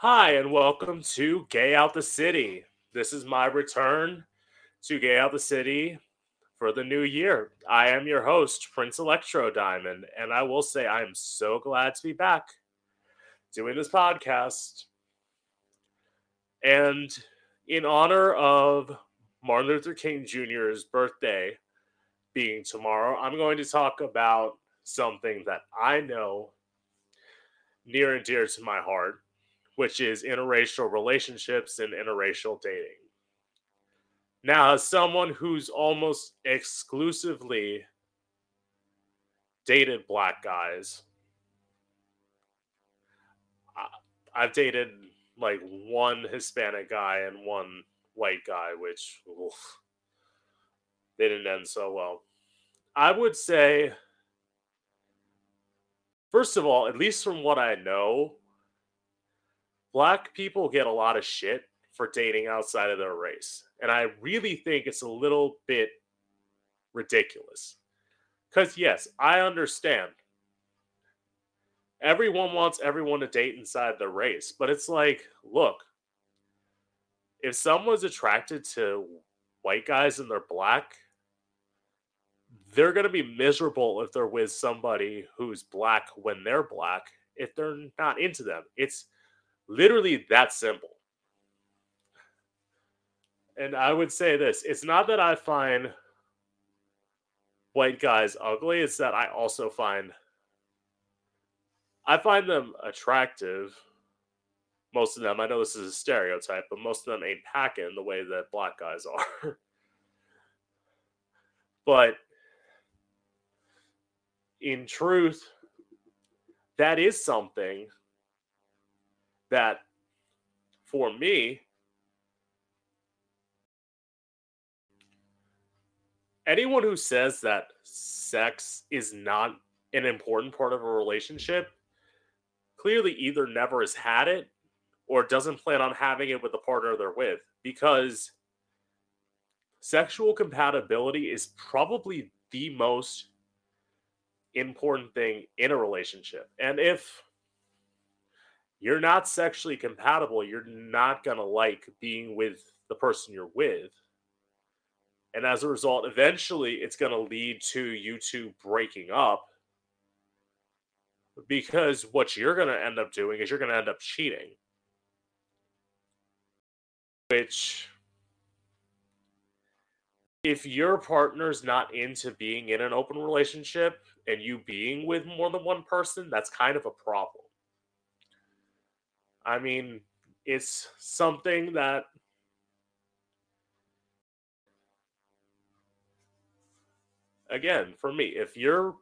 Hi, and welcome to Gay Out the City. This is my return to Gay Out the City for the new year. I am your host, Prince Electro Diamond, and I will say I am so glad to be back doing this podcast. And in honor of Martin Luther King Jr.'s birthday being tomorrow, I'm going to talk about something that I know near and dear to my heart which is interracial relationships and interracial dating. Now, as someone who's almost exclusively dated black guys, I've dated like one Hispanic guy and one white guy, which oof, they didn't end so well. I would say, first of all, at least from what I know, black people get a lot of shit for dating outside of their race. And I really think it's a little bit ridiculous. Because, yes, I understand. Everyone wants everyone to date inside their race. But it's like, look, if someone's attracted to white guys and they're black, they're going to be miserable if they're with somebody who's black when they're black if they're not into them. It's Literally that simple. And I would say this it's not that I find white guys ugly, it's that I also find I find them attractive. Most of them, I know this is a stereotype, but most of them ain't packing the way that black guys are. but in truth, that is something that for me, anyone who says that sex is not an important part of a relationship clearly either never has had it or doesn't plan on having it with the partner they're with because sexual compatibility is probably the most important thing in a relationship. And if you're not sexually compatible, you're not going to like being with the person you're with. And as a result, eventually it's going to lead to you two breaking up because what you're going to end up doing is you're going to end up cheating. Which, if your partner's not into being in an open relationship and you being with more than one person, that's kind of a problem. I mean, it's something that again, for me, if you're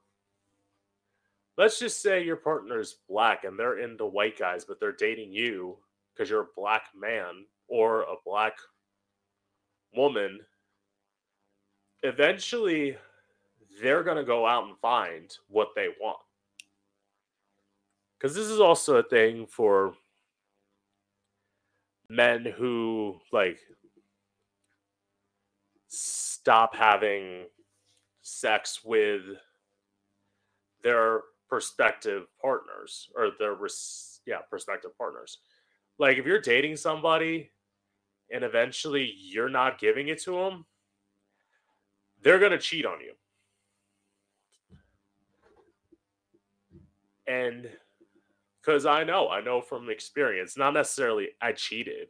let's just say your partner's black and they're into white guys, but they're dating you because you're a black man or a black woman, eventually they're going to go out and find what they want. Because this is also a thing for men who like stop having sex with their prospective partners or their yeah prospective partners. Like if you're dating somebody and eventually you're not giving it to them they're going to cheat on you. And because I know, I know from experience, not necessarily I cheated,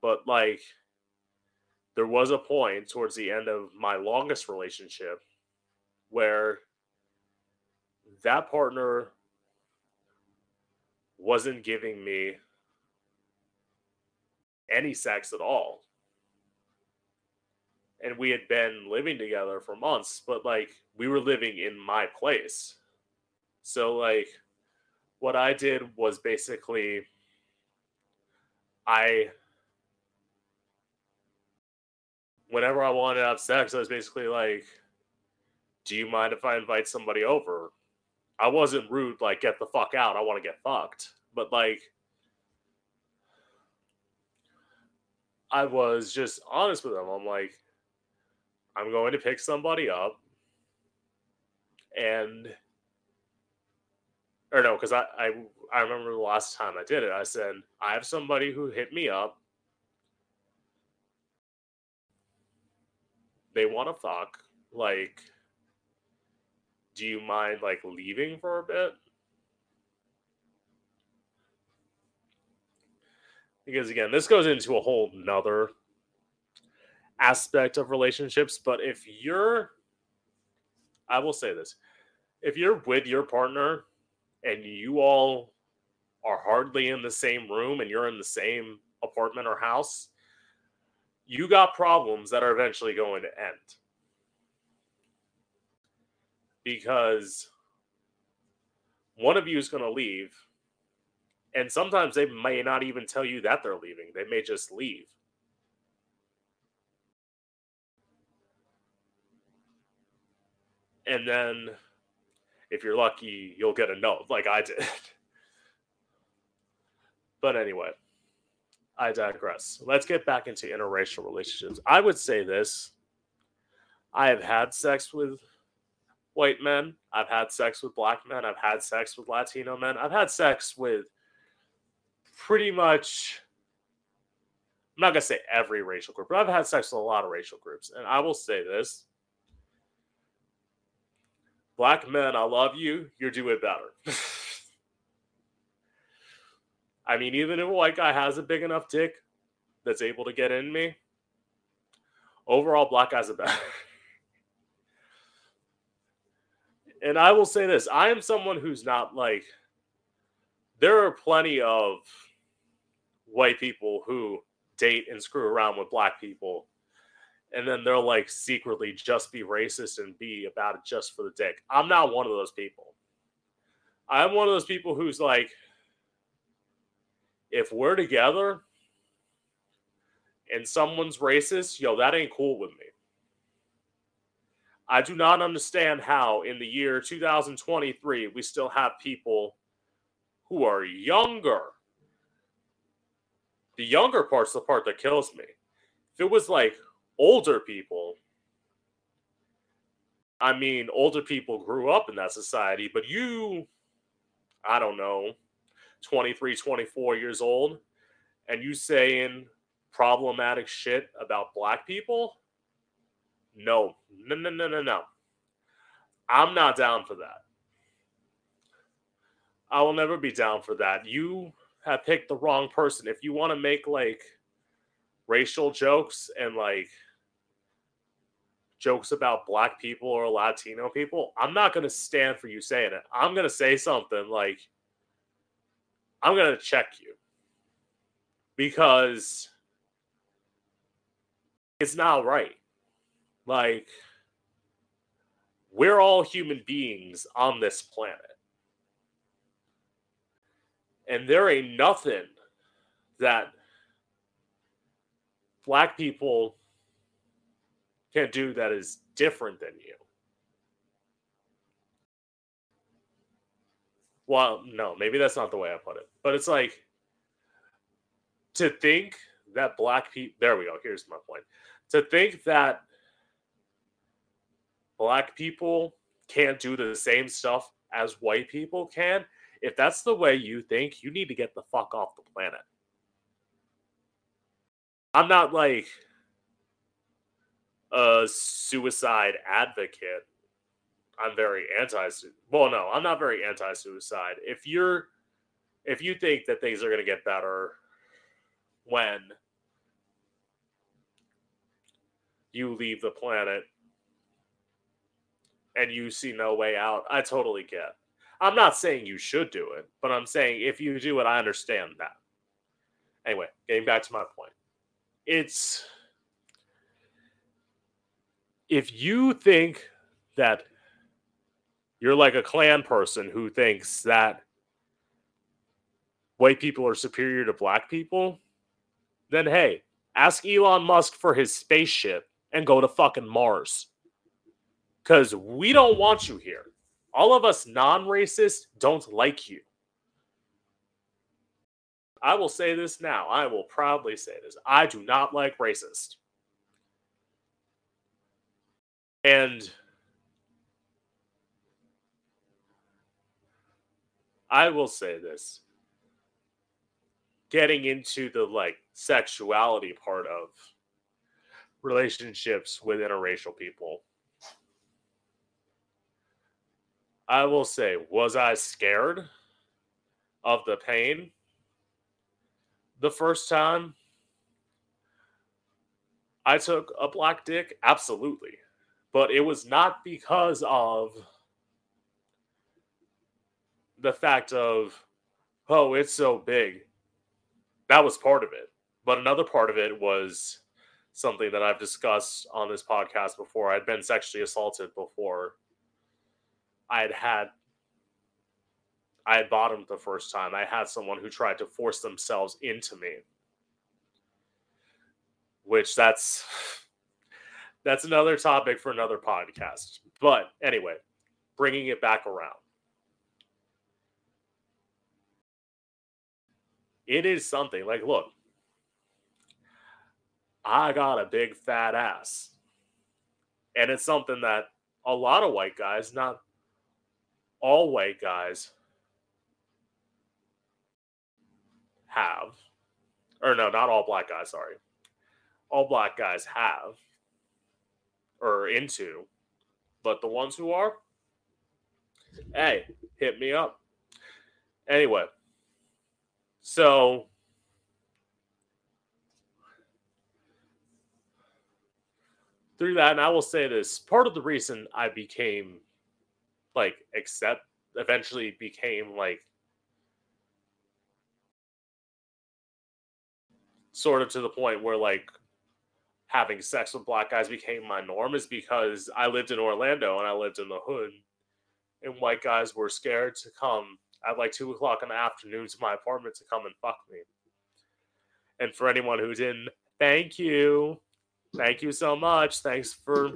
but like there was a point towards the end of my longest relationship where that partner wasn't giving me any sex at all. And we had been living together for months, but like we were living in my place. So, like, what I did was basically I whenever I wanted to have sex, I was basically like, Do you mind if I invite somebody over? I wasn't rude, like, get the fuck out. I want to get fucked. But like I was just honest with them. I'm like, I'm going to pick somebody up and or no, because I, I I remember the last time I did it. I said I have somebody who hit me up. They want to fuck. Like, do you mind like leaving for a bit? Because again, this goes into a whole nother aspect of relationships. But if you're, I will say this if you're with your partner and you all are hardly in the same room and you're in the same apartment or house, you got problems that are eventually going to end. Because one of you is going to leave, and sometimes they may not even tell you that they're leaving, they may just leave. And then if you're lucky, you'll get a note like I did. but anyway, I digress. Let's get back into interracial relationships. I would say this I have had sex with white men, I've had sex with black men, I've had sex with Latino men, I've had sex with pretty much. I'm not gonna say every racial group, but I've had sex with a lot of racial groups. And I will say this black men, I love you. You're doing better. I mean, even if a white guy has a big enough dick that's able to get in me, overall, black guys are better. and I will say this I am someone who's not like, there are plenty of white people who date and screw around with black people and then they'll like secretly just be racist and be about it just for the dick. I'm not one of those people. I'm one of those people who's like, if we're together and someone's racist, yo, that ain't cool with me. I do not understand how in the year 2023 we still have people who are younger. The younger part's the part that kills me. If it was like older people I mean, older people grew up in that society, but you, I don't know, 23, 24 years old, and you saying problematic shit about black people? No, no, no, no, no, no. I'm not down for that. I will never be down for that. You have picked the wrong person. If you want to make like racial jokes and like jokes about black people or Latino people, I'm not going to stand for you saying it. I'm going to say something like, I'm going to check you because it's not right. Like, we're all human beings on this planet. And there ain't nothing that black people can do that is different than you. Well, no, maybe that's not the way I put it. But it's like to think that black people, there we go, here's my point. To think that black people can't do the same stuff as white people can, if that's the way you think, you need to get the fuck off the planet. I'm not like a suicide advocate. I'm very anti well no, I'm not very anti-suicide. If you're if you think that things are going to get better when you leave the planet and you see no way out, I totally get. I'm not saying you should do it, but I'm saying if you do it, I understand that. Anyway, getting back to my point. It's if you think that you're like a Klan person who thinks that white people are superior to black people, then hey, ask Elon Musk for his spaceship and go to fucking Mars. Because we don't want you here. All of us non racists don't like you. I will say this now. I will proudly say this. I do not like racist. And I will say this. Getting into the like sexuality part of relationships with interracial people. I will say, was I scared of the pain the first time I took a black dick? Absolutely. But it was not because of the fact of, oh, it's so big. That was part of it. But another part of it was something that I've discussed on this podcast before. I'd been sexually assaulted before. I had had I had bottomed the first time. I had someone who tried to force themselves into me. Which that's that's another topic for another podcast. But anyway, bringing it back around. It is something like look, I got a big fat ass. And it's something that a lot of white guys, not all white guys, have. Or no, not all black guys, sorry. All black guys have or into. But the ones who are, hey, hit me up. Anyway, so through that, and I will say this part of the reason I became like accept eventually became like sort of to the point where like having sex with black guys became my norm is because I lived in Orlando and I lived in the hood, and white guys were scared to come at like two o'clock in the afternoon to my apartment to come and fuck me. And for anyone who didn't, thank you. Thank you so much. Thanks for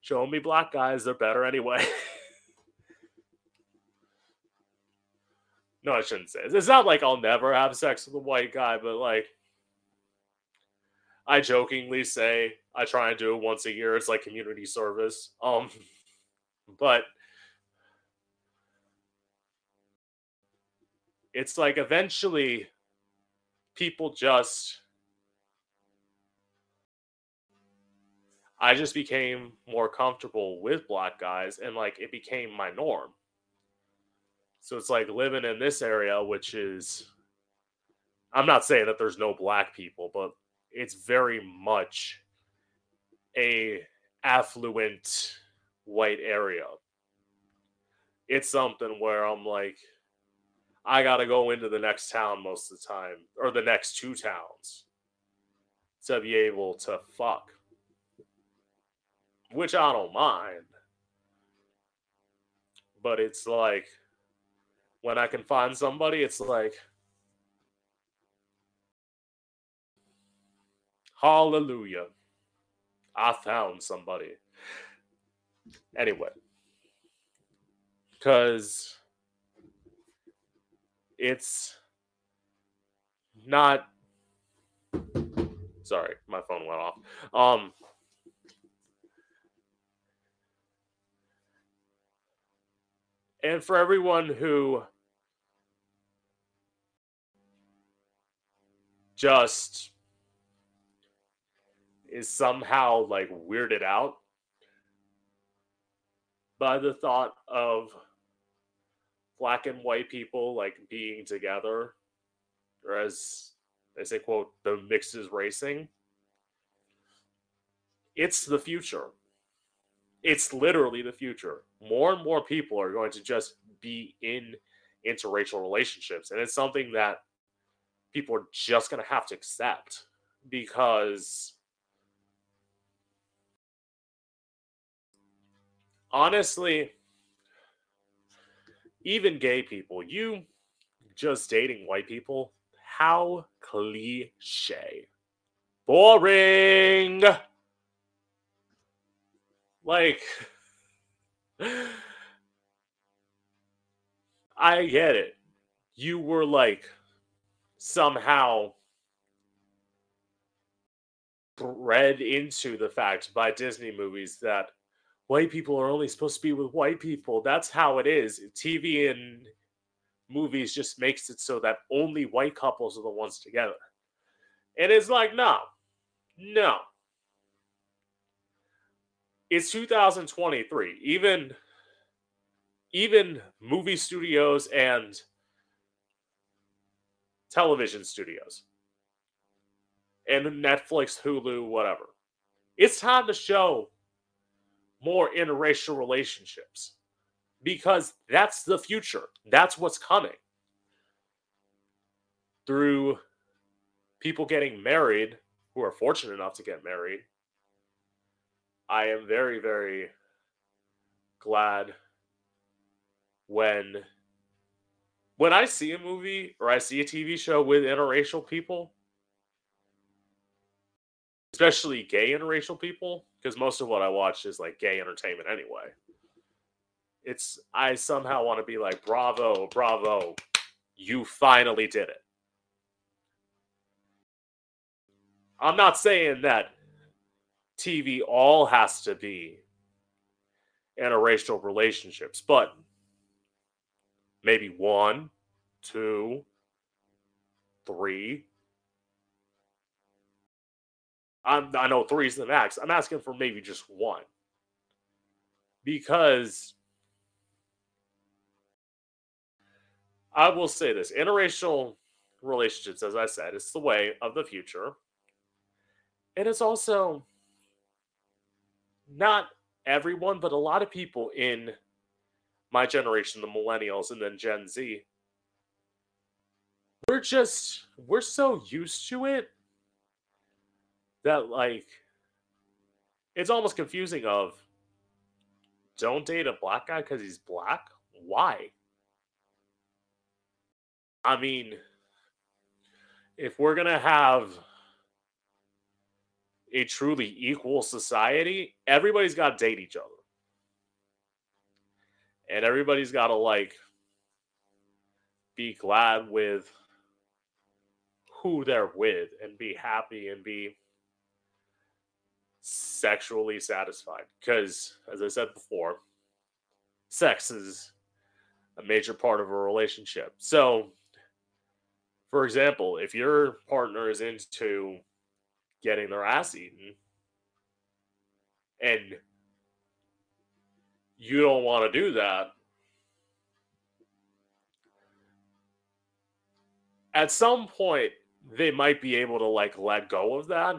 showing me black guys. They're better anyway. no, I shouldn't say. It's not like I'll never have sex with a white guy, but like I jokingly say I try and do it once a year. It's like community service. Um but it's like eventually people just I just became more comfortable with black guys and like it became my norm. So it's like living in this area, which is, I'm not saying that there's no black people, but it's very much a affluent white area. It's something where I'm like, I got to go into the next town most of the time, or the next two towns, to be able to fuck which I don't mind. But it's like when I can find somebody, it's like hallelujah. I found somebody. Anyway, because it's not sorry my phone went off um and for everyone who just is somehow like weirded out by the thought of black and white people like being together or as they say quote the mix is racing it's the future it's literally the future. More and more people are going to just be in interracial relationships. And it's something that people are just going to have to accept because honestly, even gay people, you just dating white people, how cliche. Boring. Like, I get it. You were like somehow bred into the fact by Disney movies that white people are only supposed to be with white people. That's how it is. TV and movies just makes it so that only white couples are the ones together. And it's like, no, no. It's 2023. Even even movie studios and television studios and Netflix, Hulu, whatever. It's time to show more interracial relationships because that's the future. That's what's coming. Through people getting married who are fortunate enough to get married, I am very, very glad when when I see a movie or I see a TV show with interracial people, especially gay interracial people, because most of what I watch is like gay entertainment anyway. It's I somehow want to be like, bravo, bravo, you finally did it. I'm not saying that TV all has to be interracial relationships, but maybe one, two, three. I'm, I know three is the max. I'm asking for maybe just one. Because I will say this interracial relationships, as I said, it's the way of the future. And it's also not everyone, but a lot of people in my generation, the millennials, and then Gen Z, we're just we're so used to it that like it's almost confusing of don't date a black guy because he's black? Why? I mean if we're gonna have a truly equal society everybody's got to date each other. And everybody's got to like be glad with who they're with and be happy and be sexually satisfied because as i said before sex is a major part of a relationship so for example if your partner is into getting their ass eaten and you don't want to do that, at some point they might be able to like let go of that.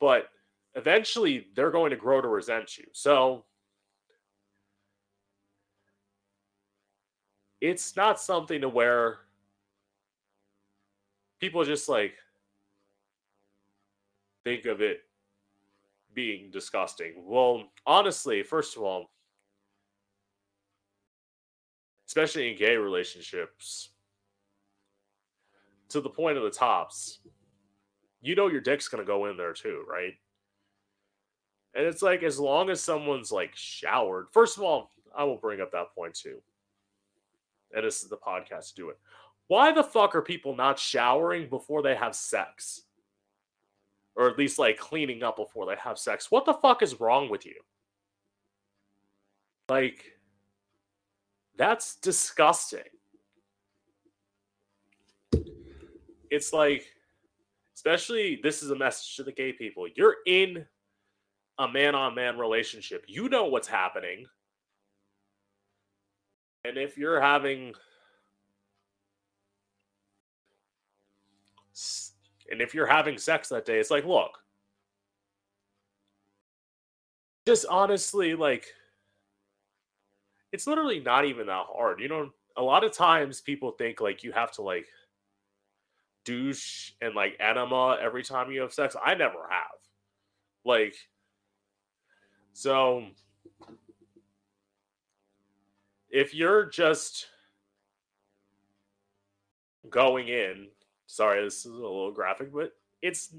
But eventually they're going to grow to resent you. So it's not something to where people just like think of it being disgusting? Well, honestly, first of all, especially in gay relationships, to the point of the tops, you know your dick's gonna go in there too, right? And it's like as long as someone's like showered, first of all, I will bring up that point too. And this is the podcast to do it. Why the fuck are people not showering before they have sex? or at least like cleaning up before they have sex. What the fuck is wrong with you? Like, that's disgusting. It's like, especially this is a message to the gay people. You're in a man on man relationship, you know what's happening. And if you're having And if you're having sex that day, it's like, look, just honestly, like, it's literally not even that hard. You know, a lot of times people think like you have to like douche and like enema every time you have sex. I never have. Like, so if you're just going in Sorry, this is a little graphic, but it's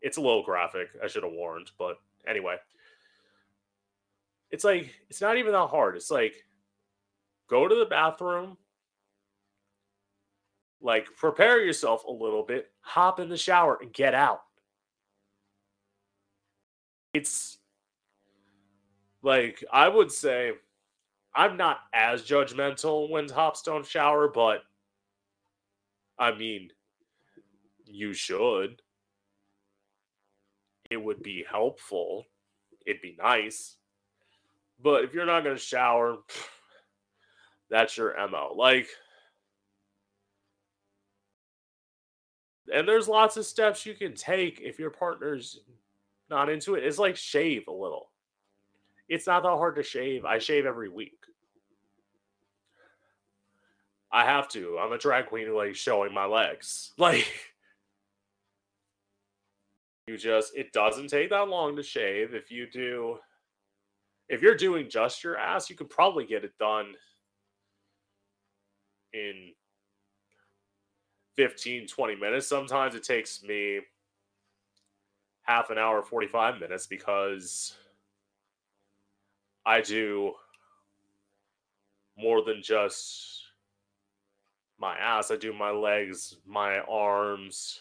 it's a little graphic. I should have warned, but anyway. It's like it's not even that hard. It's like go to the bathroom, like prepare yourself a little bit, hop in the shower and get out. It's like I would say I'm not as judgmental when tops don't shower, but I mean, you should. It would be helpful. It'd be nice. But if you're not going to shower, that's your MO. Like, and there's lots of steps you can take if your partner's not into it. It's like shave a little. It's not that hard to shave. I shave every week. I have to. I'm a drag queen like showing my legs. Like you just it doesn't take that long to shave. If you do if you're doing just your ass, you could probably get it done in 15 20 minutes. Sometimes it takes me half an hour 45 minutes because I do more than just my ass. I do my legs, my arms,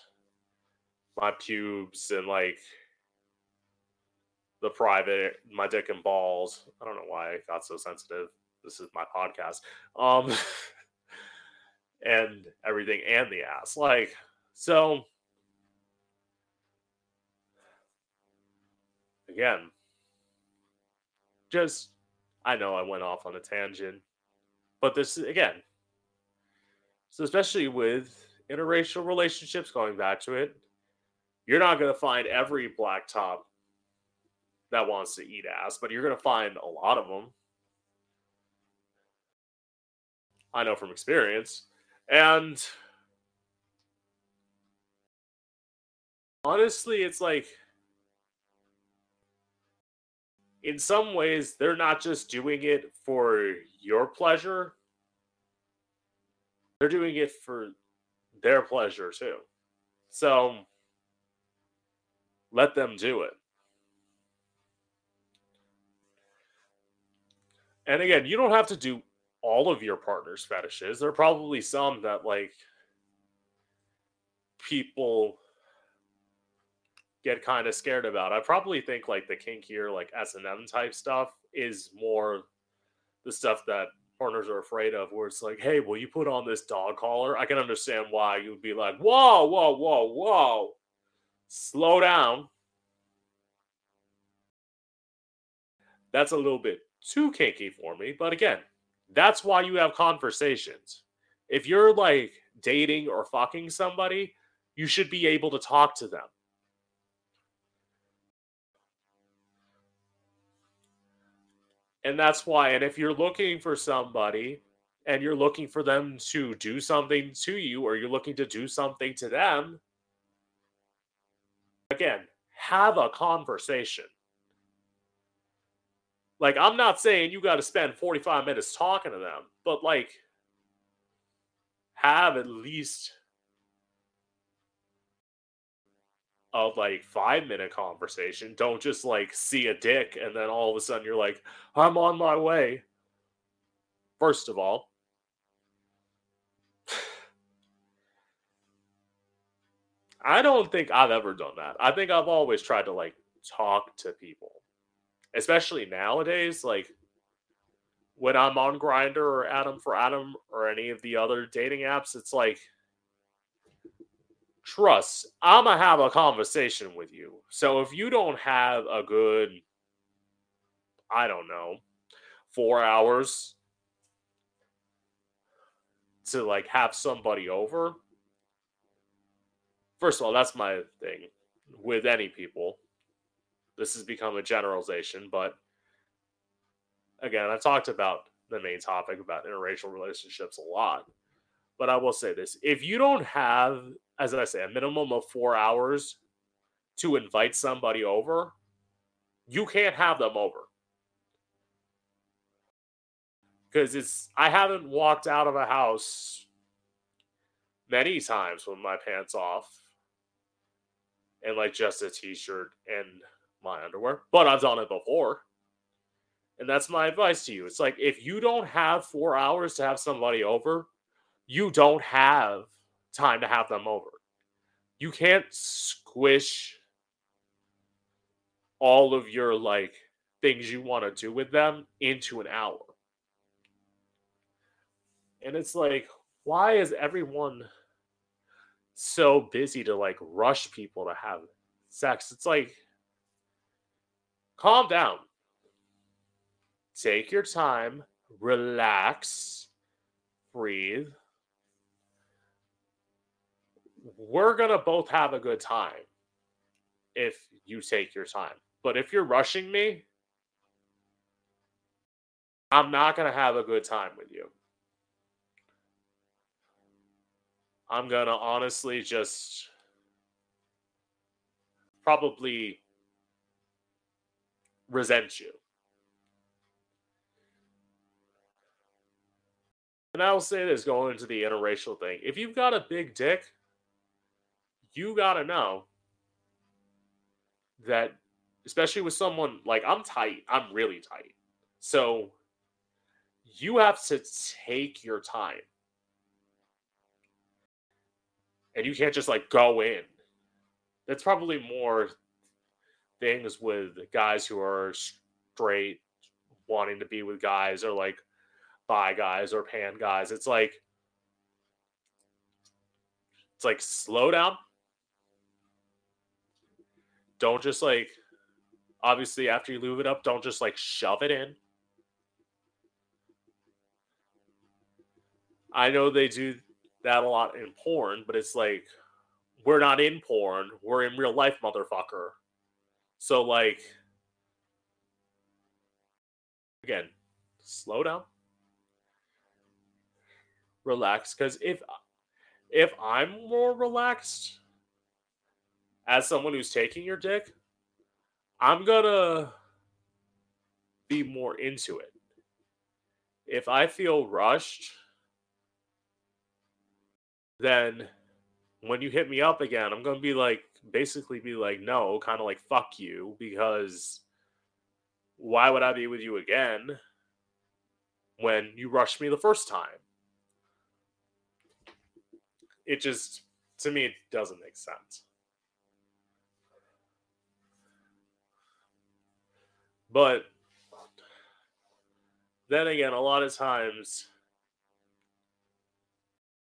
my pubes, and like the private, my dick and balls. I don't know why I got so sensitive. This is my podcast. Um and everything and the ass. Like so again, just I know I went off on a tangent, but this again, so especially with interracial relationships, going back to it, you're not going to find every black top that wants to eat ass, but you're going to find a lot of them. I know from experience. And honestly, it's like in some ways, they're not just doing it for your pleasure, they're doing it for their pleasure too. So let them do it. And again, you don't have to do all of your partner's fetishes. There are probably some that like people get kind of scared about. I probably think like the kinkier like S and M type stuff is more the stuff that partners are afraid of. Where it's like, hey, will you put on this dog collar? I can understand why you would be like, whoa, whoa, whoa, whoa, slow down. That's a little bit too kinky for me, but again, that's why you have conversations. If you're like dating or fucking somebody, you should be able to talk to them And that's why. And if you're looking for somebody and you're looking for them to do something to you or you're looking to do something to them, again, have a conversation. Like, I'm not saying you got to spend 45 minutes talking to them, but like, have at least a like five minute conversation. Don't just like see a dick and then all of a sudden you're like, I'm on my way. First of all, I don't think I've ever done that. I think I've always tried to like talk to people, especially nowadays. Like when I'm on Grindr or Adam for Adam or any of the other dating apps, it's like trust, I'm gonna have a conversation with you. So if you don't have a good, I don't know, four hours to like have somebody over, first of all, that's my thing with any people. This has become a generalization, but again, I talked about the main topic about interracial relationships a lot. But I will say this if you don't have as I say, a minimum of four hours to invite somebody over, you can't have them over. Because it's, I haven't walked out of a house many times with my pants off and like just a t shirt and my underwear, but I've done it before. And that's my advice to you. It's like if you don't have four hours to have somebody over, you don't have time to have them over. You can't squish all of your like things you want to do with them into an hour. And it's like, why is everyone so busy to like rush people to have sex? It's like, calm down. Take your time, relax, breathe. We're going to both have a good time if you take your time. But if you're rushing me, I'm not going to have a good time with you. I'm going to honestly just probably resent you. And I will say this going into the interracial thing if you've got a big dick, you got to know that, especially with someone like I'm tight, I'm really tight. So you have to take your time. And you can't just like go in. That's probably more things with guys who are straight wanting to be with guys or like bi guys or pan guys. It's like it's like slow down. Don't just like obviously after you lube it up, don't just like shove it in. I know they do that a lot in porn, but it's like we're not in porn, we're in real life, motherfucker. So like again, slow down. Relax cuz if if I'm more relaxed as someone who's taking your dick, I'm going to be more into it. If I feel rushed, then when you hit me up again, I'm going to be like, basically be like, no, kind of like, fuck you, because why would I be with you again when you rushed me the first time? It just, to me, it doesn't make sense. But then again, a lot of times,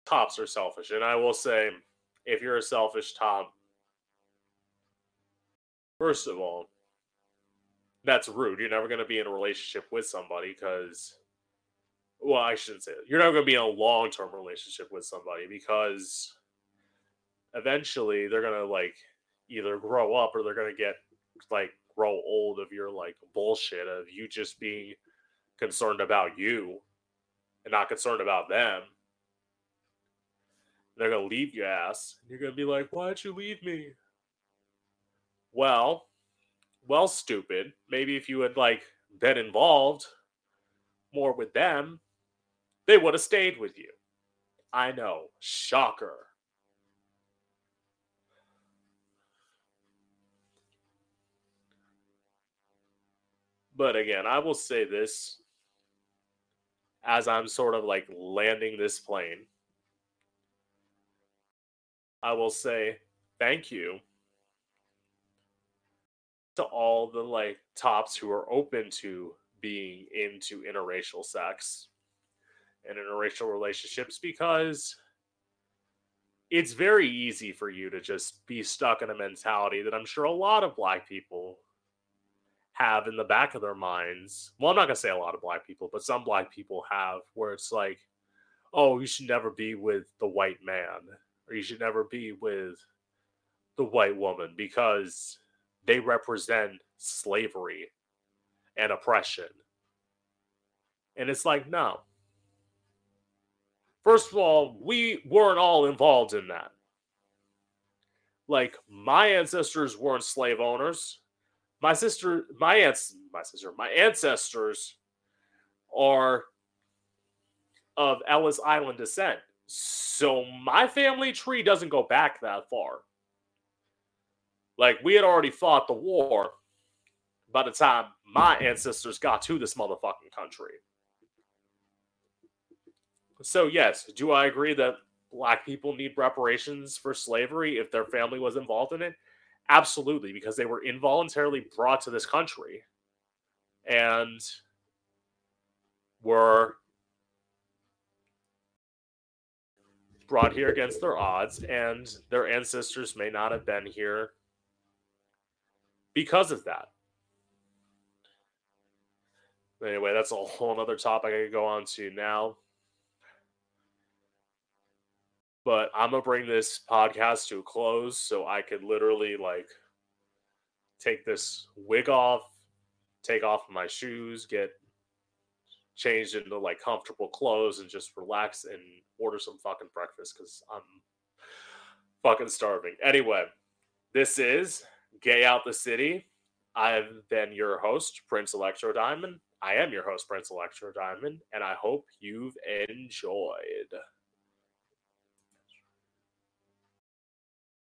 tops are selfish. And I will say, if you're a selfish top, first of all, that's rude. You're never going to be in a relationship with somebody because, well, I shouldn't say that. You're never going to be in a long term relationship with somebody because eventually they're going to like either grow up or they're going to get like grow old of your like bullshit of you just being concerned about you and not concerned about them they're gonna leave your ass. You're gonna be like, why'd you leave me? Well, well, stupid. Maybe if you had like been involved more with them, they would have stayed with you. I know. Shocker. But again, I will say this as I'm sort of like landing this plane. I will say thank you to all the like tops who are open to being into interracial sex and interracial relationships because it's very easy for you to just be stuck in a mentality that I'm sure a lot of black people have in the back of their minds. Well, I'm not going to say a lot of black people, but some black people have where it's like, oh, you should never be with the white man or you should never be with the white woman because they represent slavery and oppression. And it's like, no. First of all, we weren't all involved in that. Like, my ancestors weren't slave owners. My sister, my aunts, my sister, my ancestors are of Ellis Island descent. So my family tree doesn't go back that far. Like we had already fought the war by the time my ancestors got to this motherfucking country. So yes, do I agree that black people need reparations for slavery if their family was involved in it? Absolutely, because they were involuntarily brought to this country and were brought here against their odds, and their ancestors may not have been here because of that. Anyway, that's a whole other topic I could go on to now. But I'm gonna bring this podcast to a close so I could literally like take this wig off, take off my shoes, get changed into like comfortable clothes and just relax and order some fucking breakfast because I'm fucking starving. Anyway, this is Gay Out the City. I've been your host, Prince Electro Diamond. I am your host, Prince Electro Diamond, and I hope you've enjoyed.